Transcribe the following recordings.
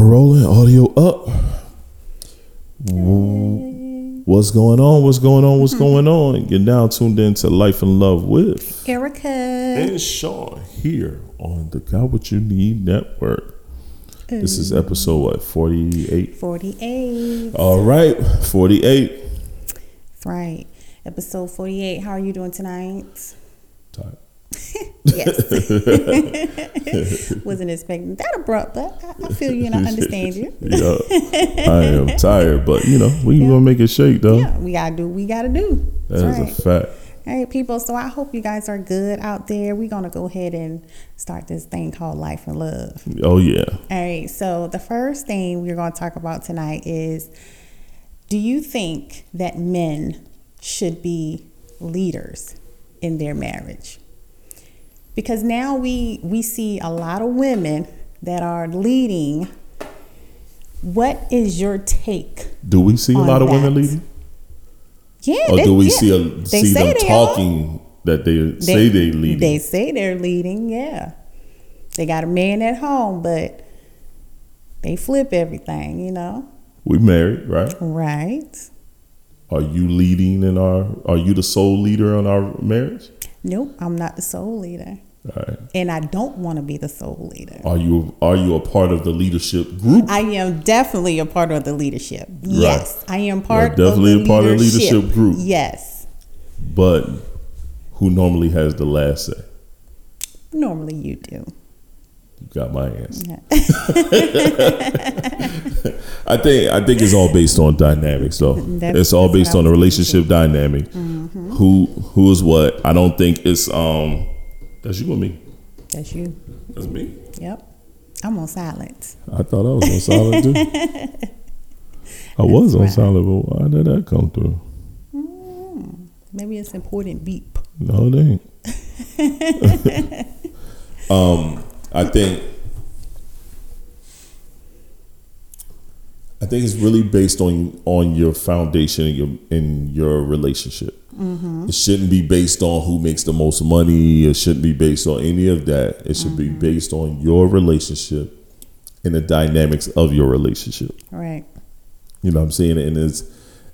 Camera rolling, audio up. What's going on? What's going on? What's hmm. going on? You're now tuned in to Life and Love with Erica. and Shon here on the Got What You Need Network. This is episode what, 48? 48. All right, 48. Right. Episode 48. How are you doing tonight? Tired. Yes. Wasn't expecting that abrupt, but I, I feel you and I understand you. Yeah, I am tired, but you know, we gonna make it shake though. Yeah, we gotta do what we gotta do. That is That's a right. fact. All right, people. So I hope you guys are good out there. We're gonna go ahead and start this thing called Life and Love. Oh yeah. All right. So the first thing we're going to talk about tonight is do you think that men should be leaders in their marriage? Because now we we see a lot of women that are leading. What is your take? Do we see a lot of women leading? Yeah, Or they- do we yeah. see a, They see them they are. talking that they, say they leading? They say they're leading. Yeah, they got a man at home, but they flip everything. You know, we married, right? right? Are you leading in our? Are you the sole leader in our marriage? Nope, I'm not the sole leader. All right. And I don't want to be the sole leader. Are you are you a part of the leadership group? I am definitely a part of the leadership. Yes, I am part definitely of the a part of the leadership group. Yes. But who normally has the last say? Normally you do. Got my answer. Yeah. I think I think it's all based on dynamics, though. That's- it's all based on the relationship dynamic. Who who is what? I don't think it's um. That's you and me. That's you. That's me. Yep. I'm on silence. I thought I was on silent too. I was on right. solid, but why did that come through? Maybe it's important beep. No, it ain't. um, I think I think it's really based on on your foundation in your in your relationship. Mm-hmm. It shouldn't be based on who makes the most money. It shouldn't be based on any of that. It should be mm-hmm. based on your relationship and the dynamics of your relationship. Right. You know what I'm saying? And it's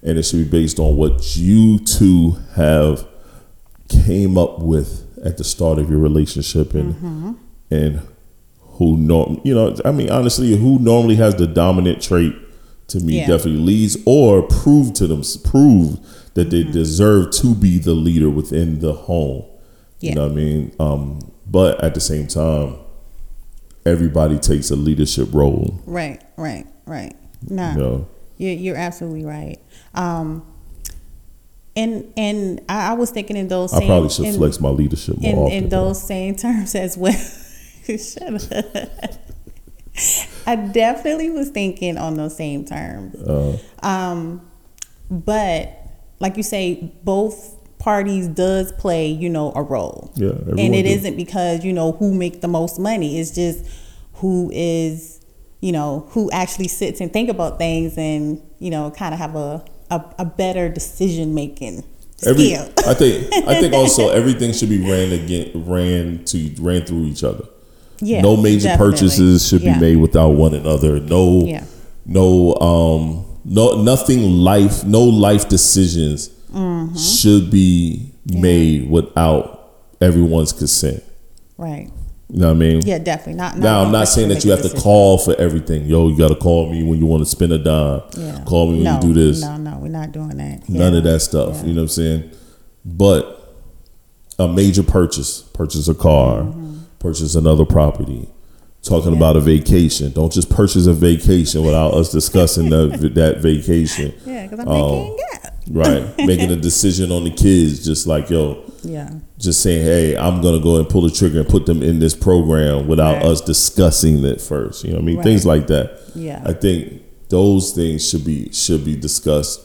and it should be based on what you two have came up with at the start of your relationship and mm-hmm. And who norm you know, I mean honestly, who normally has the dominant trait to me Yeah. definitely leads or prove to them prove that they deserve to be the leader within the home. Yeah. You know what I mean? Um, but at the same time, everybody takes a leadership role. Right. Right. Right. Nah. You know. You're, you're absolutely right. Um, and and I, I was thinking in those. I probably should in, flex my leadership more in, often. in those same terms as well. Shut up. I definitely was thinking on those same terms. Uh, Um, but like you say, both parties does play, you know, a role. Yeah, and it not because you know who make the most money. It's just who is, you know, who actually sits and think about things and you know, kind of have a a, a better decision making every, skill. I think I think also everything should be ran again ran to ran through each other. Yeah, no major definitely. purchases should Yeah. be made without one another. No, Yeah. no, um, no, nothing life, no life decisions Mm-hmm. should be made without everyone's consent. Right. You know what I mean? Yeah, definitely. Not, Now I'm not saying that you have a to call for everything. Yo, you got to call me when you want to spend a dime. Yeah. Call me when no, you do this. No, no, we're not doing that. None Yeah. of that stuff. Yeah. You know what I'm saying? But a major purchase, purchase a car, Mm-hmm. Purchase another property, talking about a vacation. Don't just purchase a vacation without us discussing the, that vacation. Yeah, because I'm yeah. Right. Making a decision on the kids, just like, yo, Yeah. just saying, hey, I'm gonna go and pull the trigger and put them in this program without Right. us discussing it first. You know what I mean? Right. Things like that. Yeah. I think those things should be should be discussed.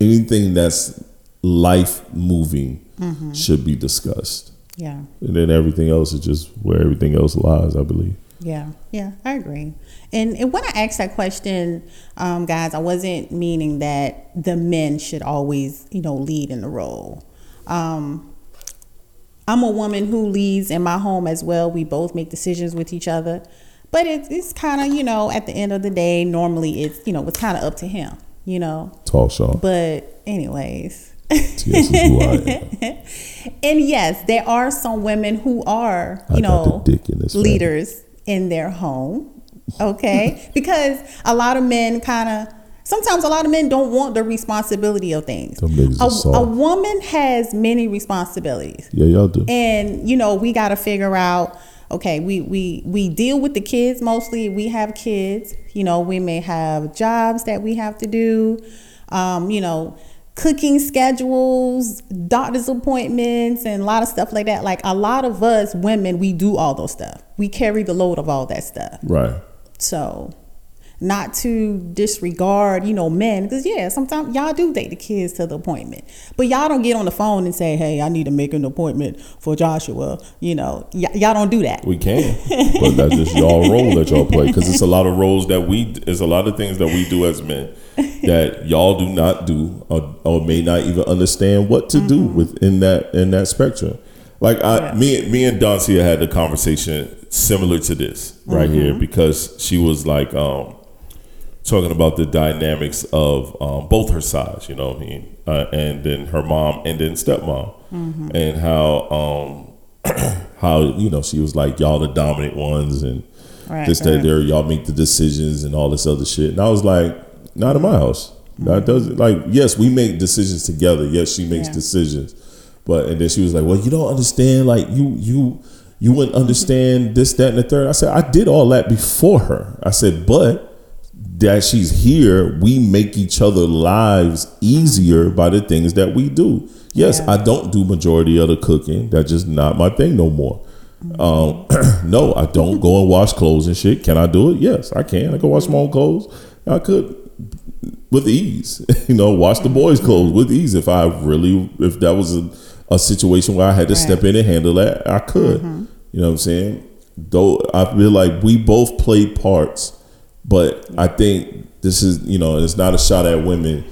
Anything that's life moving Mm-hmm. should be discussed. Yeah. And then everything else is just where everything else lies, I believe. Yeah, yeah, I agree. And, and when I asked that question, um, guys, I wasn't meaning that the men should always, you know, lead in the role. Um, I'm a woman who leads in my home as well. We both make decisions with each other. But it's it's kind of you know at the end of the day, normally it's you know it's kind of up to him, you know. Talk Shon. But anyways. Yes, is who I am. And yes, there are some women who are, you know, in this family. leaders in their home. Okay? because a lot of men kind of sometimes a lot of men don't want the responsibility of things. A, a woman has many responsibilities. Yeah, y'all do. And you know, we got to figure out okay, we we we deal with the kids mostly. We have kids, you know, we may have jobs that we have to do. Um, you know, cooking schedules, doctor's appointments and a lot of stuff like that. Like a lot of us women, we do all those stuff. We carry the load of all that stuff. Right. So, not to disregard, you know, men, because yeah, sometimes y'all do take the kids to the appointment, but y'all don't get on the phone and say, "Hey, I need to make an appointment for Joshua." You know, y- y'all don't do that. We can, but that's just y'all role that y'all play because it's a lot of roles that we, it's a lot of things that we do as men that y'all do not do or, or may not even understand what to do within that in that spectrum. Like I, Yeah. me, me and Dancia had a conversation similar to this right here because she was like um, talking about the dynamics of um, both her sides, you know, what I mean, uh, and then her mom and then stepmom, and how um, how you know she was like y'all the dominant ones and Right, this that right. there y'all make the decisions and all this other shit, and I was like, not in my house. That doesn't like yes, we make decisions together. Yes, she makes Yeah. decisions, but and then she was like, well, you don't understand. Like you you you wouldn't understand this that and the third. I said I did all that before her. I said, but that she's here, we make each other lives easier by the things that we do. Yes, Yeah. I don't do majority of the cooking. That's just not my thing no more. Mm-hmm. Um, no, I don't go and wash clothes and shit. Can I do it? Yes, I can. I can wash my own clothes. I could with ease. you know, wash the boys' mm-hmm. clothes with ease. If I really, if that was a, a situation where I had to Right. step in and handle that, I could. Mm-hmm. You know what I'm saying? Though I feel like we both played parts, but I think this is, you know, it's not a shot at women.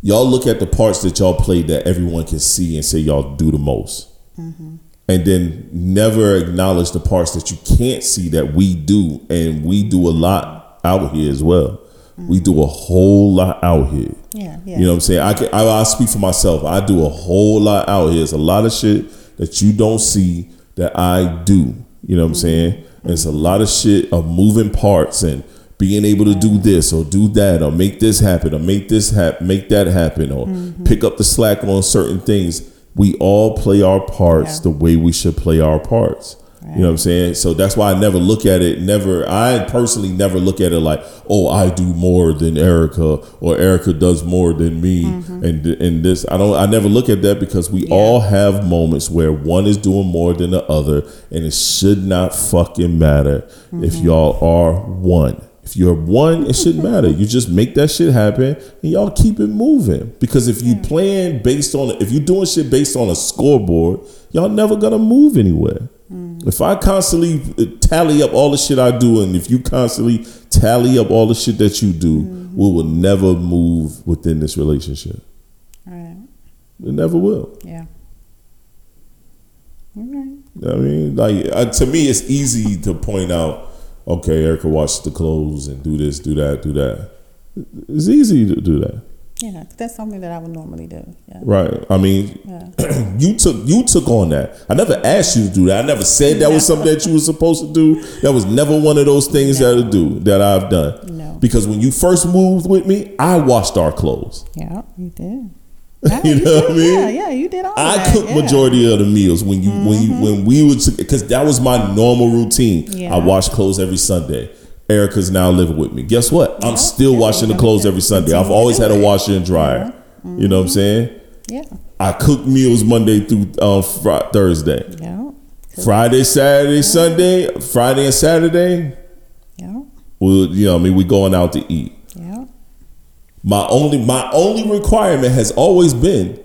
Y'all look at the parts that y'all played that everyone can see and say y'all do the most. Mm-hmm. And then never acknowledge the parts that you can't see that we do. And we do a lot out here as well. We mm-hmm. do a whole lot out here. Yeah, yeah. You know what I'm saying? I can I, I speak for myself. I do a whole lot out here. It's a lot of shit that you don't see that I do. You know what I'm mm-hmm. saying? It's a lot of shit of moving parts and being able to do this or do that or make this happen or make this happen, make that happen or mm-hmm. pick up the slack on certain things. We all play our parts Yeah. the way we should play our parts. You know what I'm saying? So that's why I never look at it. Never, I personally never look at it like, oh, I do more than Erica, or Erica does more than me, mm-hmm. and and this. I don't. I never look at that because we Yeah. all have moments where one is doing more than the other, and it should not fucking matter if mm-hmm. y'all are one. If you're one, it shouldn't matter. You just make that shit happen, and y'all keep it moving. Because if you playing based on, if you doing shit based on a scoreboard, y'all never gonna move anywhere. Mm-hmm. If I constantly uh, tally up all the shit I do, and if you constantly tally up all the shit that you do, we will never move within this relationship. All right. It never will. Yeah. All right. I mean, like uh, to me, it's easy to point out. Okay, Erica, wash the clothes and do this, do that, do that. It's easy to do that, Yeah, that's something that I would normally do. Yeah. right? I mean, Yeah. you took you took on that. I never asked you to do that. I never said that was something that you were supposed to do. That was never one of those things that I do that I've done. No. Because when you first moved with me, I washed our clothes. Yeah, you did. You know what I mean? Yeah, yeah, you did all I that. cook yeah. Mm-hmm. majority of the meals when you when you when we would because that was my normal routine. Yeah. I washed clothes every Sunday. Erica's now living with me. Guess what? I'm still yeah, washing the clothes every Sunday. I've always had a washer and dryer. You know what I'm saying? Yeah, I cook meals Monday through uh, Fri Thursday. yeah, Friday, Saturday, Sunday, Friday and Saturday, yeah, we you know, I mean, we going out to eat. yeah. My only my only requirement has always been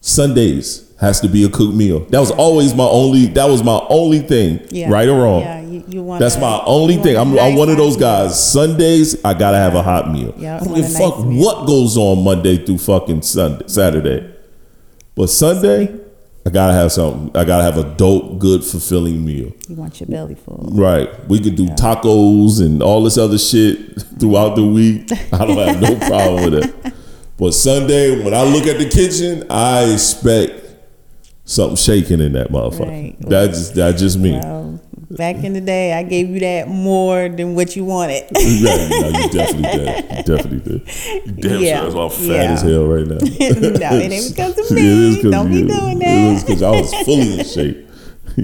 Sundays has to be a cooked meal. That was always my only. That was my only thing, Yeah. right or wrong. Yeah, you, want That's my only thing. I'm, a I'm one of those guys. Sundays, I gotta have a hot meal. Yeah, I don't give a fuck nice what goes on Monday through fucking Sunday, Saturday, but Sunday, I gotta have something. I gotta have a dope, good, fulfilling meal. You want your belly full. Right. We could do tacos and all this other shit throughout the week. I don't have no problem with it. But Sunday, when I look at the kitchen, I expect something shaking in that motherfucker. Right. That just that just me. Back in the day, I gave you that more than what you wanted. yeah, no, you definitely did. You definitely did. You damn Yeah, sure I'm fat yeah. as hell right now. no, it ain't because of It me. Don't be doing It is that. because I was fully in shape.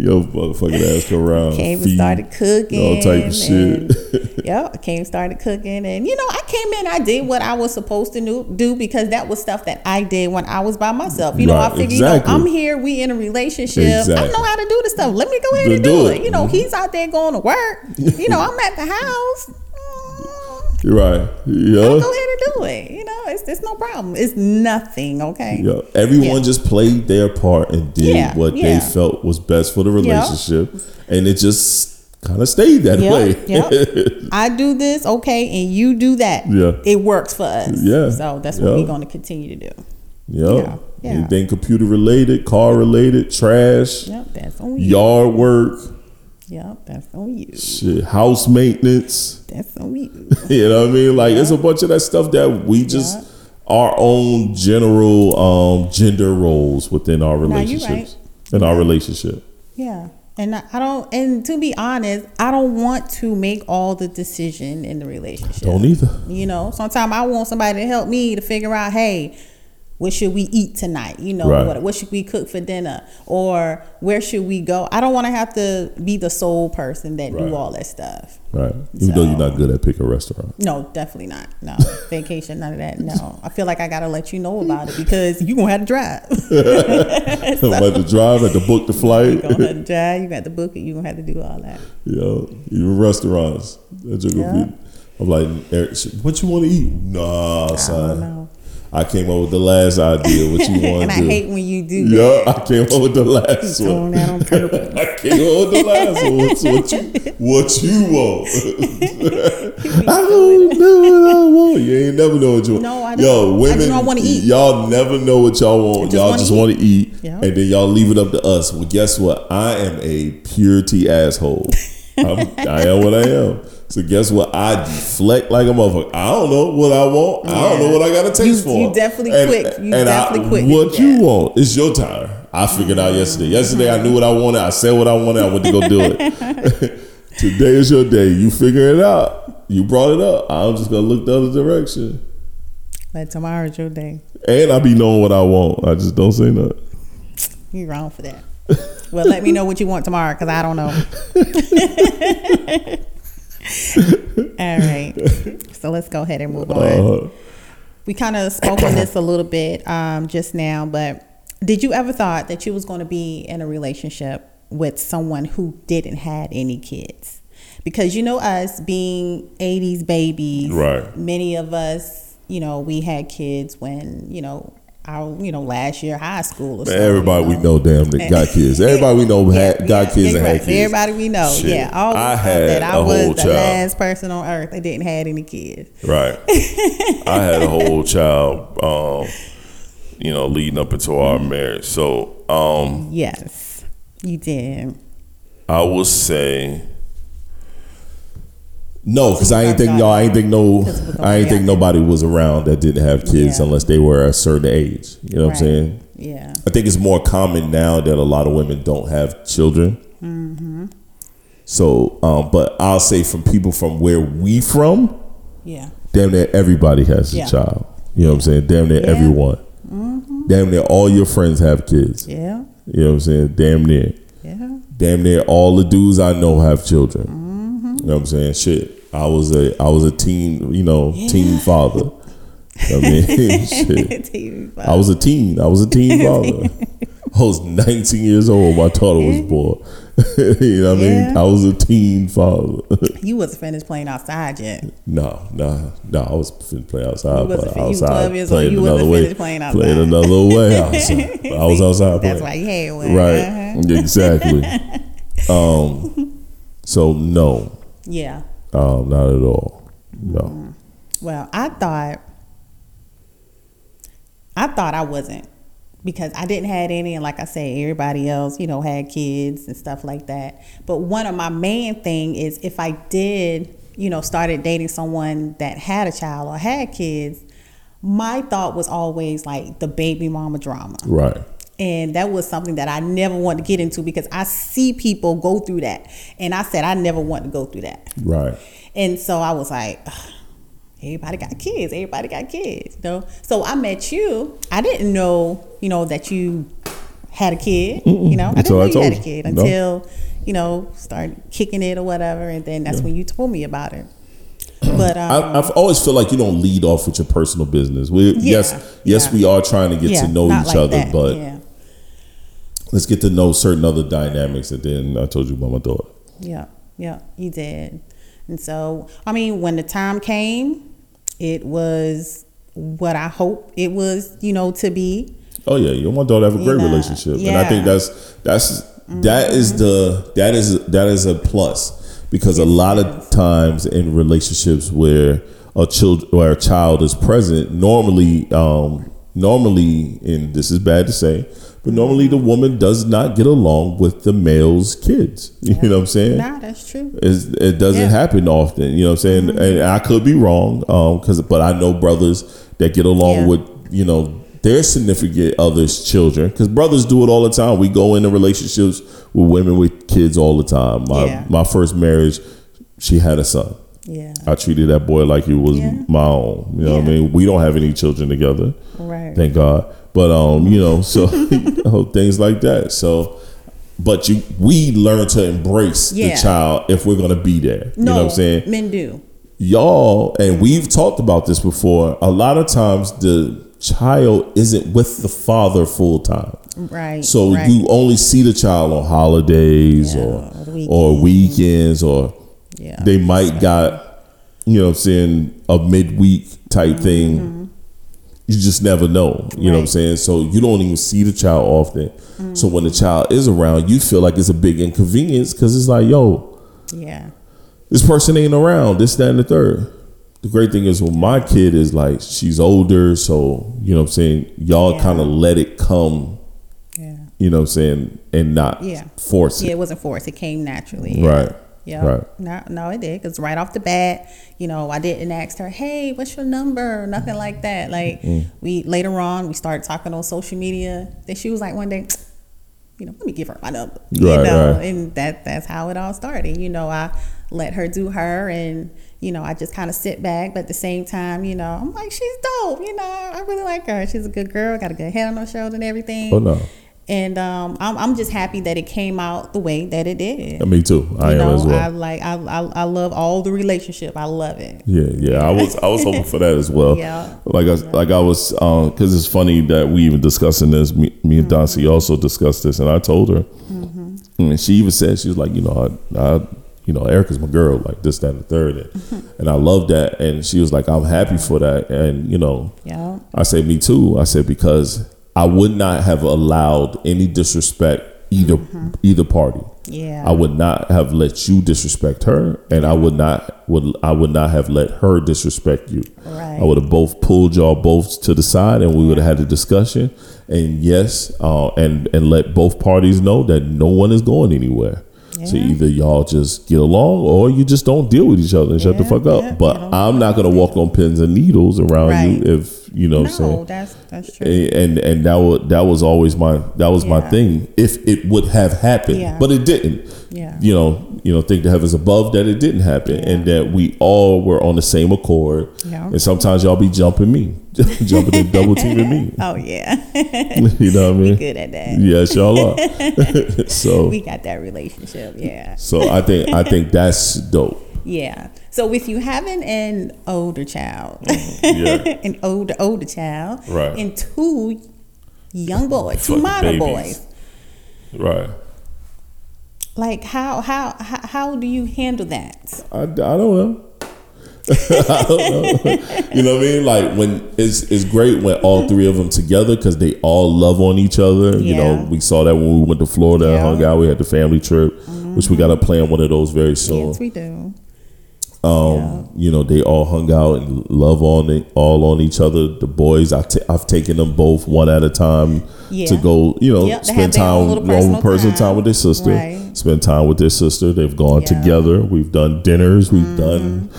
Yo, motherfucking ass come around. Came and feed, started cooking. all type of shit. and- Yep, I came started cooking, and you know, I came in. I did what I was supposed to do, because that was stuff that I did when I was by myself. You know, Right, I figured, exactly. you know, I'm here. We in a relationship. I Exactly. know how to do the stuff. Let me go ahead Then and do do it. it. You know, Mhm. he's out there going to work. You know, I'm at the house. Right. I'll Yeah. go ahead and do it. You know, it's it's no problem. It's nothing. Okay. Yeah. Everyone Yeah. just played their part and did Yeah, what yeah. they felt was best for the relationship. And it just kind of stayed that way. Yep, yep. I do this, okay, and you do that. Yeah. It works for us. Yeah, So that's what we're going to continue to do. Yep. Yeah, yeah. Anything computer related, car related, trash, Yep, that's yard work, Yep, that's on you. shit, house maintenance. That's on you. You know what I mean? Like it's a bunch of that stuff that we just Yeah. our own general um, gender roles within our you right. relationships. In our relationship. Yeah. And I I don't, and to be honest, I don't want to make all the decision in the relationship. Don't either. You know, sometimes I want somebody to help me to figure out, hey, what should we eat tonight? You know, Right. what, what should we cook for dinner? Or where should we go? I don't want to have to be the sole person that Right. do all that stuff. Right. Even though you're not good at picking a restaurant. No, definitely not. No, vacation, none of that. No, I feel like I gotta let you know about it because you gonna have to drive. I'm about to drive, have to book the flight you gonna have to drive. You got to book it. You gonna have to do all that. Yo, even restaurants. That just gonna Yeah. be- I'm like, what you want to eat? Nah, I don't son. I came up with the last idea. What you want and to I do? hate when you do yeah, that. I came up with the last Doing one. that on purpose. I came up with the last one. So what you, what you want? I don't know what I want. You ain't never know what you want. No, I Yo, don't. I women, just don't wanna eat. Y'all never know what y'all want. just y'all wanna just want to eat, Yeah. and then y'all leave it up to us. Well, guess what? I am a purity asshole. I'm, I am what I am. So guess what? I deflect like a motherfucker. I don't know what I want. I don't know what I got to taste You- for. you definitely quick. You definitely quick to What you want? It's your time. I figured out yesterday. Yesterday I knew what I wanted. I said what I wanted. I went to go do it. Today is your day. You figure it out. You brought it up. I'm just gonna look the other direction. But tomorrow's your day. And I be knowing what I want. I just don't say nothing. You're wrong for that. well, let me know what you want tomorrow because I don't know. All right. So let's go ahead and move on. Uh, we kind of spoke on this a little bit um, just now, but did you ever thought that you was going to be in a relationship with someone who didn't had any kids? Because you know us being 80s babies, Right. Many of us, you know, we had kids when, you know, our, you know, last year high school or man, everybody you we know damn that got kids. Everybody we know had, got kids yeah, and right. had kids. Everybody we know, Shit. yeah. All I I had that I a was whole the child. last person on earth that didn't had any kids. Right. I had a whole child, um, you know, leading up into our marriage. So um, Yes, you did. I will say, No, because I ain't think y'all. I ain't think no. Because it was I ain't think nobody was around that didn't have kids Yeah. unless they were a certain age. You know what I'm saying? Yeah. I think it's more common now that a lot of women don't have children. Mm-hmm. So, um, but I'll say from people from where we from, Yeah. damn near everybody has a Yeah. child. You know what I'm saying? Damn near Yeah. Mm-hmm. everyone. Damn near all your friends have kids. Yeah. You know what I'm saying? Damn near. Yeah. Damn near all the dudes I know have children. Mm-hmm. You know what I'm saying? Shit. I was a I was a teen, you know, teen father. I mean, shit. I was a teen. I was a teen father. I was 19 years old. When my daughter was born. you know what I mean? I was a teen father. You wasn't finished playing outside yet. no, no, no. I was finna play outside, You wasn't fin- you was outside 12 years old, you another wasn't way. finished playing outside. Playing another way outside. I was outside That's playing. why you had one. Right. Uh-huh. Exactly. um. So no, Yeah. um, not at all. No. Well, I thought I thought I wasn't because I didn't have any, and like I say, everybody else, you know, had kids and stuff like that. But one of my main thing is if I did, you know, started dating someone that had a child or had kids, my thought was always like the baby mama drama. Right. And that was something that I never wanted to get into because I see people go through that. And I said I never want to go through that. Right. And so I was like, "Ugh, everybody got kids. Everybody got kids. You know. So I met you. I didn't know, you know, that you had a kid. You know, I didn't know I you had a kid No. until you know started kicking it or whatever, and then that's when you told me about it. But um, I, I've always feel like you don't lead off with your personal business. We, Yeah, yes, yes, yeah. we are trying to get yeah, to know each like other, that. but yeah, let's get to know certain other dynamics. And then I told you about my daughter. yeah, yeah, you did. And so, I mean, when the time came, it was what I hope it was, you know, to be. Oh yeah, you and my daughter have a great know, relationship, and I. Think that's that's that is the that is that is a plus because a lot of times in relationships where a child where a child is present, normally um, normally, and this is bad to say, but normally the woman does not get along with the male's kids. You know what I'm saying? Nah, that's true. It's, it doesn't Yeah. happen often. You know what I'm saying? Mm-hmm. And I could be wrong, um, because but I know brothers that get along Yeah. with you know their significant others' children. Because brothers do it all the time. We go into relationships with women with kids all the time. My Yeah. my first marriage, she had a son. Yeah. I treated that boy like he was Yeah. my own. You know what I mean? We don't have any children together Right. thank God. But um, you know, so you know, things like that. So, but you, we learn to embrace Yeah. the child if we're gonna be there. You no, know what I'm saying? men do. Y'all, and we've talked about this before. A lot of times, the child isn't with the father full time. Right. So right. you only see the child on holidays Yeah, or or or weekends or Yeah. they might got you know what I'm saying a midweek type thing. You just never know. You know what I'm. Saying? So you don't even see the child often. So when the child is around, you feel like it's a big inconvenience because it's like, yo, yeah. this person ain't around, this, that, and the third. The great thing is when my kid is like she's older, so you know what I'm saying, y'all Yeah. kind of let it come, Yeah. you know what I'm saying, and not Yeah. force it. Yeah, it wasn't forced. It came naturally. Yeah. Right. Yeah. Right. No, no, it did. Because right off the bat, you know, I didn't ask her, "Hey, what's your number?" Nothing like that. Like Mm. we later on, we started talking on social media. Then she was like, one day, you know, let me give her my number. you Right, know, right. and that that's how it all started. You know, I let her do her, and you know, I just kind of sit back. But at the same time, you know, I'm like, she's dope. You know, I really like her. She's a good girl. Got a good head on her shoulder and everything. Oh no, And um, I'm, I'm just happy that it came out the way that it did. me too. I you am know, as well. I like I, I I love all the relationship. I love it. Yeah, yeah. I was I was hoping for that as well. Yeah. Like I like I was um, because it's funny that we even discussing this. Me, me and Doncy mm-hmm. also discussed this, and I told her, mm-hmm. and she even said she was like, you know, I, I you know, Erica's my girl, like this, that, and the third, and, and I love that. And she was like, I'm happy for that, and you know, Yeah. I said, me too. I said because I would not have allowed any disrespect either either party. Yeah. I would not have let you disrespect her, and I would not would I would not have let her disrespect you. Right. I would have both pulled y'all both to the side, and we would have had a discussion. And yes, uh, and and let both parties know that no one is going anywhere. So Yeah. either y'all just get along, or you just don't deal with each other and shut the fuck up. yeah, but I'm not gonna walk on pins and needles around Right. you if you know I'm saying that's that's true. and and that was that was always my that was my thing if it would have happened Yeah. but it didn't Yeah. you know you know think the heavens above that it didn't happen and that we all were on the same accord Yeah. and sometimes y'all be jumping me jumping and double teaming me Oh yeah, you know what I mean good at that. yes y'all are so We got that relationship. Yeah. so I think I think that's dope Yeah. So if you having an older child, yeah an older older child, Right. and two young boys, two minor babies. boys, right like how how how, do you handle that? I, I don't know. I don't know. you know what I mean? Like when it's it's great when all three of them together because they all love on each other. You know, we saw that when we went to Florida and Yeah. Mm-hmm. hung out. We had the family trip, which we got to plan one of those very soon. Yes, we do. Um, you know, they all hung out and love on it, all on each other. The boys, I t- I've taken them both one at a time Yeah. to go, you know, Yep, spend have their own time, own personal personal time. time. with their sister, Right. spend time with their sister. They've gone Yeah. Mm-hmm. together. We've done dinners. We've done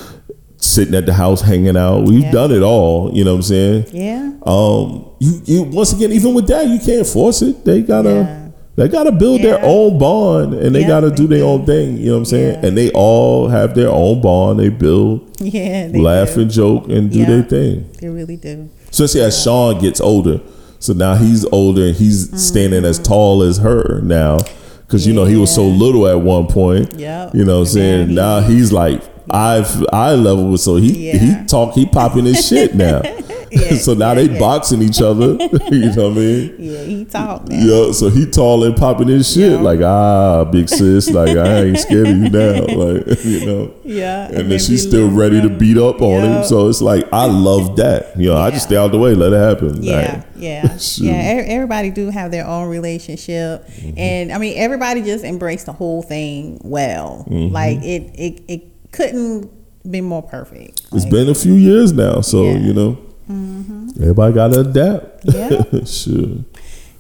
sitting at the house hanging out. We've Yeah. done it all. You know what I'm saying? Yeah. um you, you once again even with that you can't force it they gotta Yeah. they gotta build their own bond and they Yeah, gotta they do their do. own thing you know what i'm saying Yeah. and they all have their own bond they build Yeah. They laugh do. and joke and do Yeah. their thing They really do. especially as sean gets older so now he's older and he's standing as tall as her now because you know he was so Mm-hmm. Little at one point Yep. you know what i'm saying now now he's like I've eye level so he Yeah. he talk he popping his shit now Yeah, so now yeah, they boxing each other you know what i mean Yeah. He talked now. yeah, so he tall and popping his shit like ah, big sis, like I ain't scared of you now, like you know. Yeah. And then then she's still ready to beat up on him. So it's like I love that. You know, I just stay out the way, let it happen. Yeah, Like, yeah, yeah. Everybody do have their own relationship, Mm-hmm. and I mean, everybody just embraced the whole thing well. Mm-hmm. Like it, it, it couldn't be more perfect. it's Like, been a few years now, so Yeah. You know, everybody gotta adapt. Yeah. sure.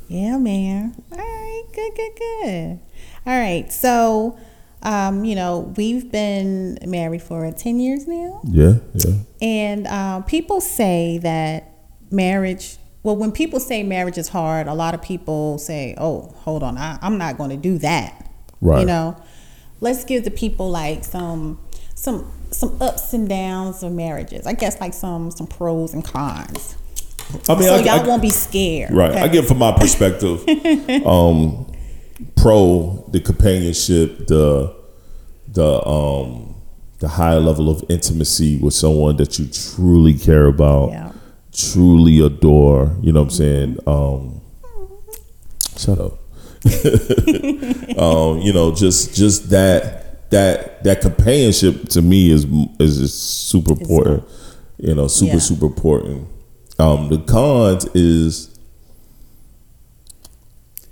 Yeah, man. All right, good, good, good. All right, so, um, you know, we've been married for ten years now. Yeah, yeah. And um, people say that marriage, well, when people say marriage is hard, a lot of people say, oh, hold on, I, I'm not going to do that. Right. You know, let's give the people like some, some, some ups and downs of marriages. I guess like some, some pros and cons. I mean, so I, y'all I- won't be scared. Right. okay? I get from my perspective, um, pro the companionship, the the um the high level of intimacy with someone that you truly care about, Yeah. truly adore. You know what I'm saying? Um, shut up. um, you know, just just that that that companionship to me is is, is super important. You know, super Yeah. super important. Um, the cons is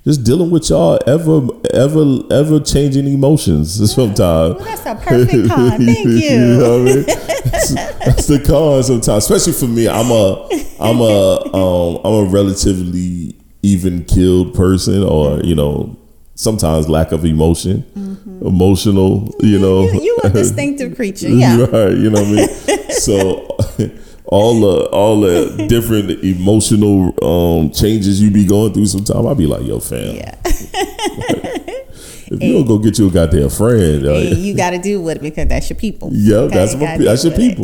just dealing with y'all ever ever ever changing emotions sometimes. Well, that's a perfect con. Thank you. know what I mean? That's, that's the con sometimes, especially for me. I'm a I'm a um, I'm a relatively even killed person, or you know, sometimes lack of emotion, emotional. You know, Mm-hmm. You, you a distinctive creature. Yeah. right. You know what I mean? so all the all the different emotional um, changes you be going through, sometimes I'll be like, "Yo, fam, Yeah. if you don't go get you a goddamn friend, like, you got to do with it because that's your people. yeah, Okay, that's my, that's your it. people.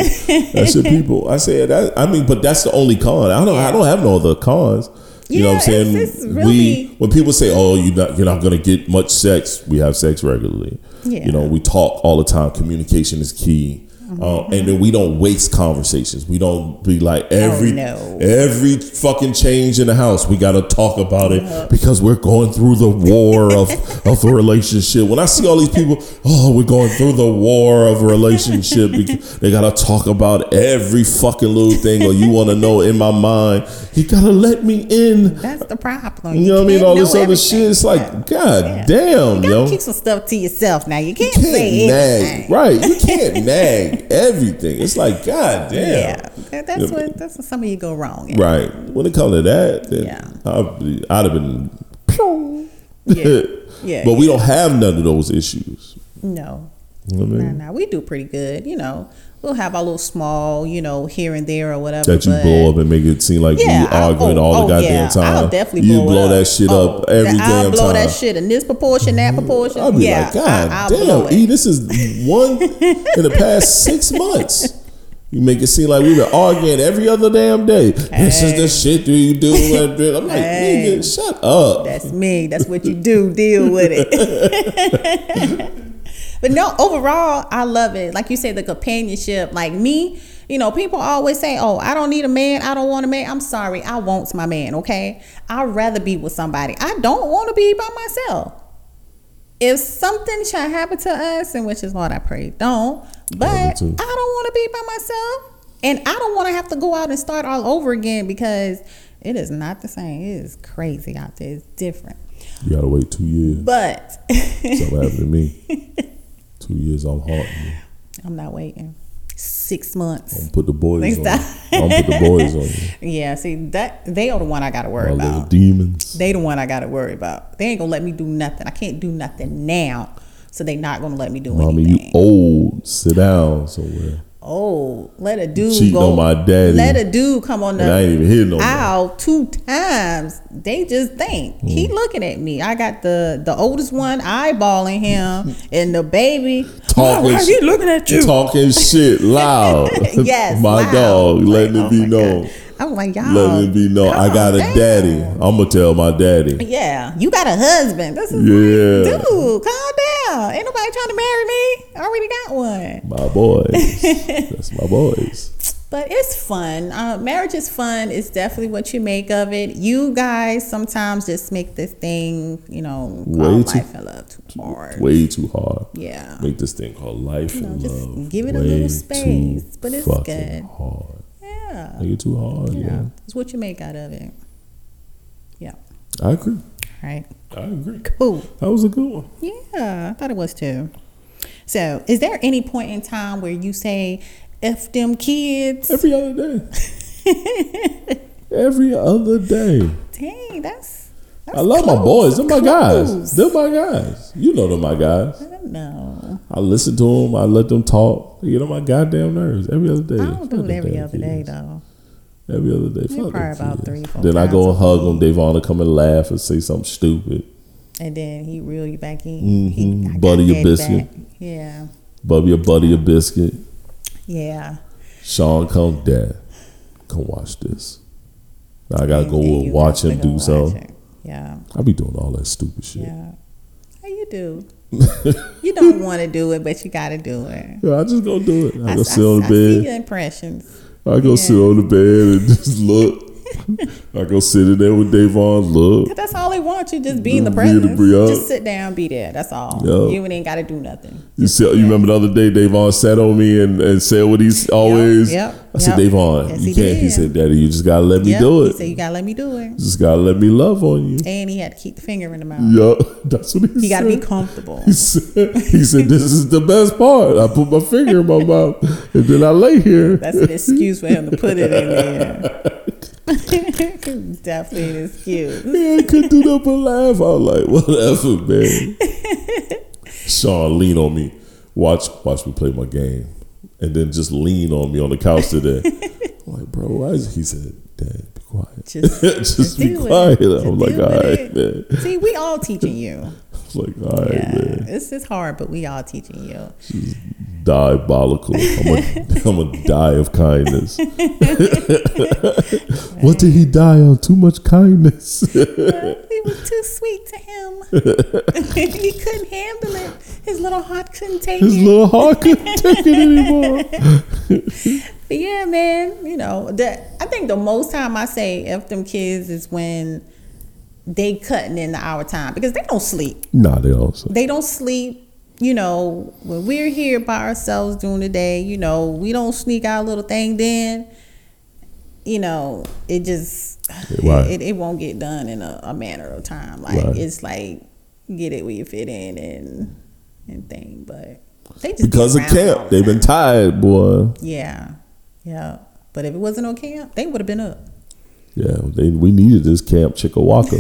That's your people. I said that. I mean, but that's the only con. I don't. I don't have no other cons. You know what I'm saying? it's we when people say, "Oh, you're not you're not gonna get much sex," we have sex regularly. Yeah. You know, we talk all the time. Communication is key. Mm-hmm. Uh, and then we don't waste conversations. We don't be like every Oh, no. every fucking change in the house. We got to talk about it because we're going through the war of of a relationship. When I see all these people, oh, we're going through the war of a relationship. They got to talk about every fucking little thing, or you want to know in my mind. You got to let me in. That's the problem. You know what I mean? All this other everything. shit. It's like, god Yeah. damn, You yo. keep some stuff to yourself now. You can't, You can't say nag, everything. right? You can't nag everything. It's like, god damn. Yeah, that, that's what that's what some of you go wrong. At. Right. When it comes to that, then Yeah. I'd, I'd have been. Yeah. Yeah, but we don't have none of those issues. No, You know I no, mean? no. We do pretty good. You know, we'll have our little small, you know, here and there or whatever. That you blow up and make it seem like Yeah, we I'll- arguing oh, all the oh, goddamn yeah. time. I'll definitely you blow, blow that shit Oh, up every damn time. I'll damn blow time. that shit in this proportion, that mm-hmm. proportion. I'll be yeah, like, God I, damn. E, this is one in the past six months. You make it seem like we've been arguing every other damn day. This is the shit that you do. I'm like, Hey. nigga, shut up. That's me. That's what you do. Deal with it. but no, overall, I love it. Like you said, the companionship. Like me, you know, people always say, "Oh, I don't need a man. I don't want a man." I'm sorry, I want my man. Okay, I'd rather be with somebody. I don't want to be by myself. If something should happen to us, and which is Lord, I pray don't. But I too. don't want to be by myself, and I don't want to have to go out and start all over again because it is not the same. It is crazy out there. It's different. You gotta wait two years. But Something happened to me. Two years, I'm haunting you. I'm not waiting. Six months. Put the boys on. I'm gonna put the boys on you. Yeah, see that they are the one I gotta worry My about. demons. They the one I gotta worry about. They ain't gonna let me do nothing. I can't do nothing now, so they not gonna let me do Mommy, anything. you old. Sit down somewhere. Oh, let a dude Cheating go. on my daddy. Let a dude come on the I ain't even hit no more. two times. They just think he Mm. looking at me. I got the the oldest one eyeballing him, and the baby Talking Why he looking at you? Talking shit loud. yes, my loud. dog, letting Like, it oh be known. God. I'm like y'all. Letting it be known. I got a daddy. I'm gonna tell my daddy. Yeah, you got a husband. This is Yeah. like, dude, calm Ain't nobody trying to marry me. I already got one. My boys. That's my boys. But it's fun. Uh, marriage is fun. It's definitely what you make of it. You guys sometimes just make this thing, you know, Way too- life and love too hard. Way too hard. Yeah. Make this thing called life You know, and just love. give it a little space, but it's good. Hard. Yeah. Make it too hard. Yeah. Yeah. It's what you make out of it. Yeah. I agree. Right. I agree. Cool. That was a good one. Yeah, I thought it was too. So, is there any point in time where you say, "F them kids"? Every other day. Every other day. Dang, that's. that's I love my boys. They're my guys. They're my guys. You know they're my guys. No, I listen to them. I let them talk. You know my goddamn nerves every other day. I don't do Fuck it every other day though. Every other day. Fuck probably about three, four Then I go and hug them. Davon to come and laugh and say something stupid. And then he reel you back in. Mhm. He, Butter your biscuit. back. Yeah, Bubby a buddy a biscuit. yeah. Sean come dad. Come watch this. Now I gotta And- go and watch him do watch so. Yeah, I be doing all that stupid shit. yeah. How you do? you don't want to do it, but you got to do it. Yeah, I just go do it. I I, go sit on the I see bed. your impressions. I go sit on the bed and just look. I go sit in there with Davon, look. That's all they want you. Just be in the presence. Just sit down, be there. That's all. Yeah. You ain't got to do nothing. You see, you remember the other day Davon sat on me and, and said what he's always. yep, I said, yep. Davon, Yes, you he can't. He said, Daddy, you just gotta let me Yep. do it. He said you gotta let me do it, just gotta let me love on you. and he had to keep the finger in the mouth. Yup, that's what he, He gotta be comfortable. He said, he said, "This is the best part." I put my finger in my mouth, and then I lay here. That's an excuse for him to put it in there. Definitely an excuse. Yeah, I couldn't do that but laugh. I was like, "Whatever, man." Sean, lean on me. Watch, watch me play my game, and then just lean on me on the couch today. I'm like, bro, why is he said, "Dad, be quiet." Just, just be quiet. I'm like, all right, it. man. See, we all teaching you. I was like, all right, Yeah, man. it's it's hard, but we all teaching you. Diabolical. I'm gonna die of kindness. what did he die of? Too much kindness. It was too sweet to him. he couldn't handle it. His little heart couldn't take His it. little heart couldn't take it anymore. But yeah, man, you know, the, I think the most time I say F them kids is when they cutting in our time because they don't sleep. Nah, they also. They don't sleep. You know, when we're here by ourselves during the day, you know, we don't sneak our little thing then. You know, it just Right. it, it won't get done in a, a manner of time. Like Right. it's like get it where you fit in and and thing. But they just Because of camp. They've been tired, boy. Yeah, yeah. But if it wasn't on camp, they would have been up. Yeah, they, we needed this Camp Chickawaka.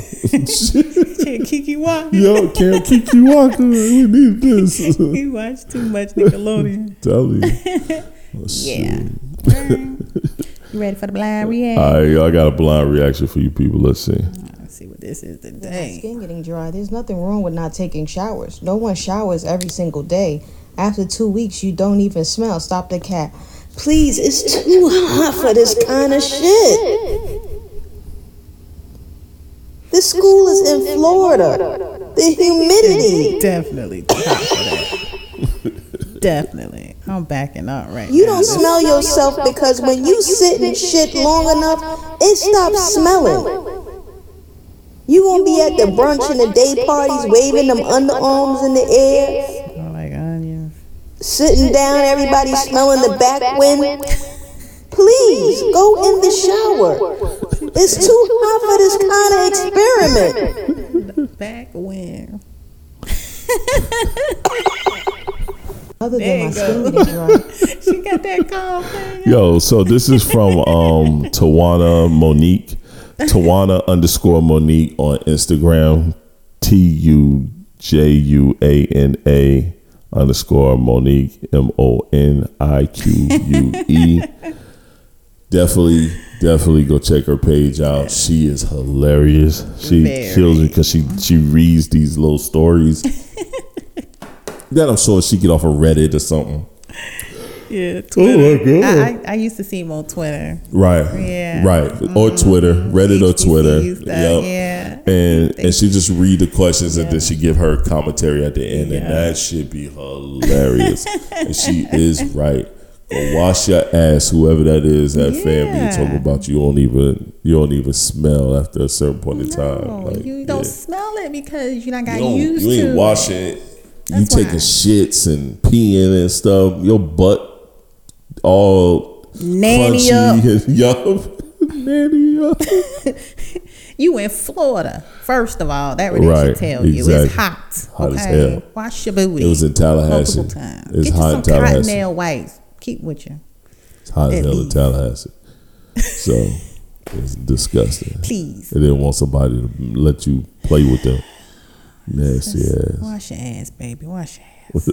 Kikiwaka. Yo, Camp Kikiwaka. We need this. He watched too much Nickelodeon. Tell you. Oh, Yeah. You ready for the blind reaction? All right, I got a blind reaction for you people. Let's see. Let's see what this is My today. skin getting dry. There's nothing wrong with not taking showers. No one showers every single day. After two weeks, you don't even smell. Stop the cat. Please, it's too hot for this kind of shit. This school is in Florida. The humidity. Definitely too hot for that. Definitely. I'm backing up right You now. don't smell yourself because when you sit in shit long enough, it stops smelling. You gonna be at the brunch and the day parties waving them underarms in the air. Oh my god, yeah. sitting down, everybody smelling the back wind. Please go in the shower. It's too hot for this kind of experiment. Back when. Other There than my you skin go. getting dry. she got that cold thing. Yo, so this is from um Tujuana Monique. Tujuana underscore Monique on Instagram. T U J U A N A underscore Monique M O N I Q U E. Definitely, definitely go check her page out. She is hilarious. She Very. kills me because she she reads these little stories that I'm sure she get off of Reddit or something. Yeah, Oh my god! I, I, I used to see him on Twitter. Right. Yeah. Right. Or mm-hmm. Twitter, Reddit or Twitter. Yep. Yeah. And and she just read the questions and then she give her commentary at the end, and that should be hilarious. and she is right. Go wash your ass, whoever that is, that family Yeah. talking about you don't even you don't even smell after a certain point in time. Like, you don't yeah. smell it because you not got You, used you to ain't washing it. You taking why. shits and peeing and stuff. Your butt all Nanny crunchy. Yup. Nanny up. You in Florida, first of all. That really Right, should tell you. It's exactly. hot. Hot as okay. hell. Wash your booty. It was in Tallahassee. multiple times. It's Get hot you in some Tallahassee. cottonelle whites. Keep with you. It's hot as hell in. Tallahassee. So it's disgusting. Please. They didn't want somebody to let you play with them. Nasty ass. Wash your ass, baby. Wash your ass.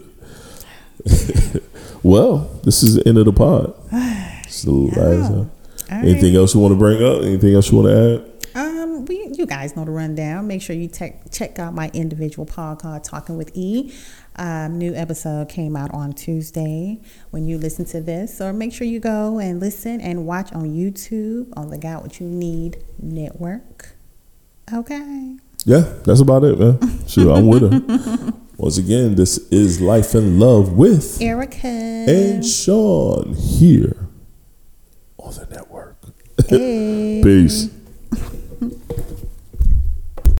Well, this is the end of the pod. It's the last. All right. Anything else you want to bring up? Anything else you want to add? Um, we, you guys know the rundown. Make sure you check check out my individual podcast, Talking with E. Um, new episode came out on Tuesday. When you listen to this, or make sure you go and listen and watch on YouTube on the Got What You Need Network. Okay. Yeah, that's about it, man. Sure, I'm with her. Once again, this is Life and Love with Erica. and Shon here on the network. Hey. Peace.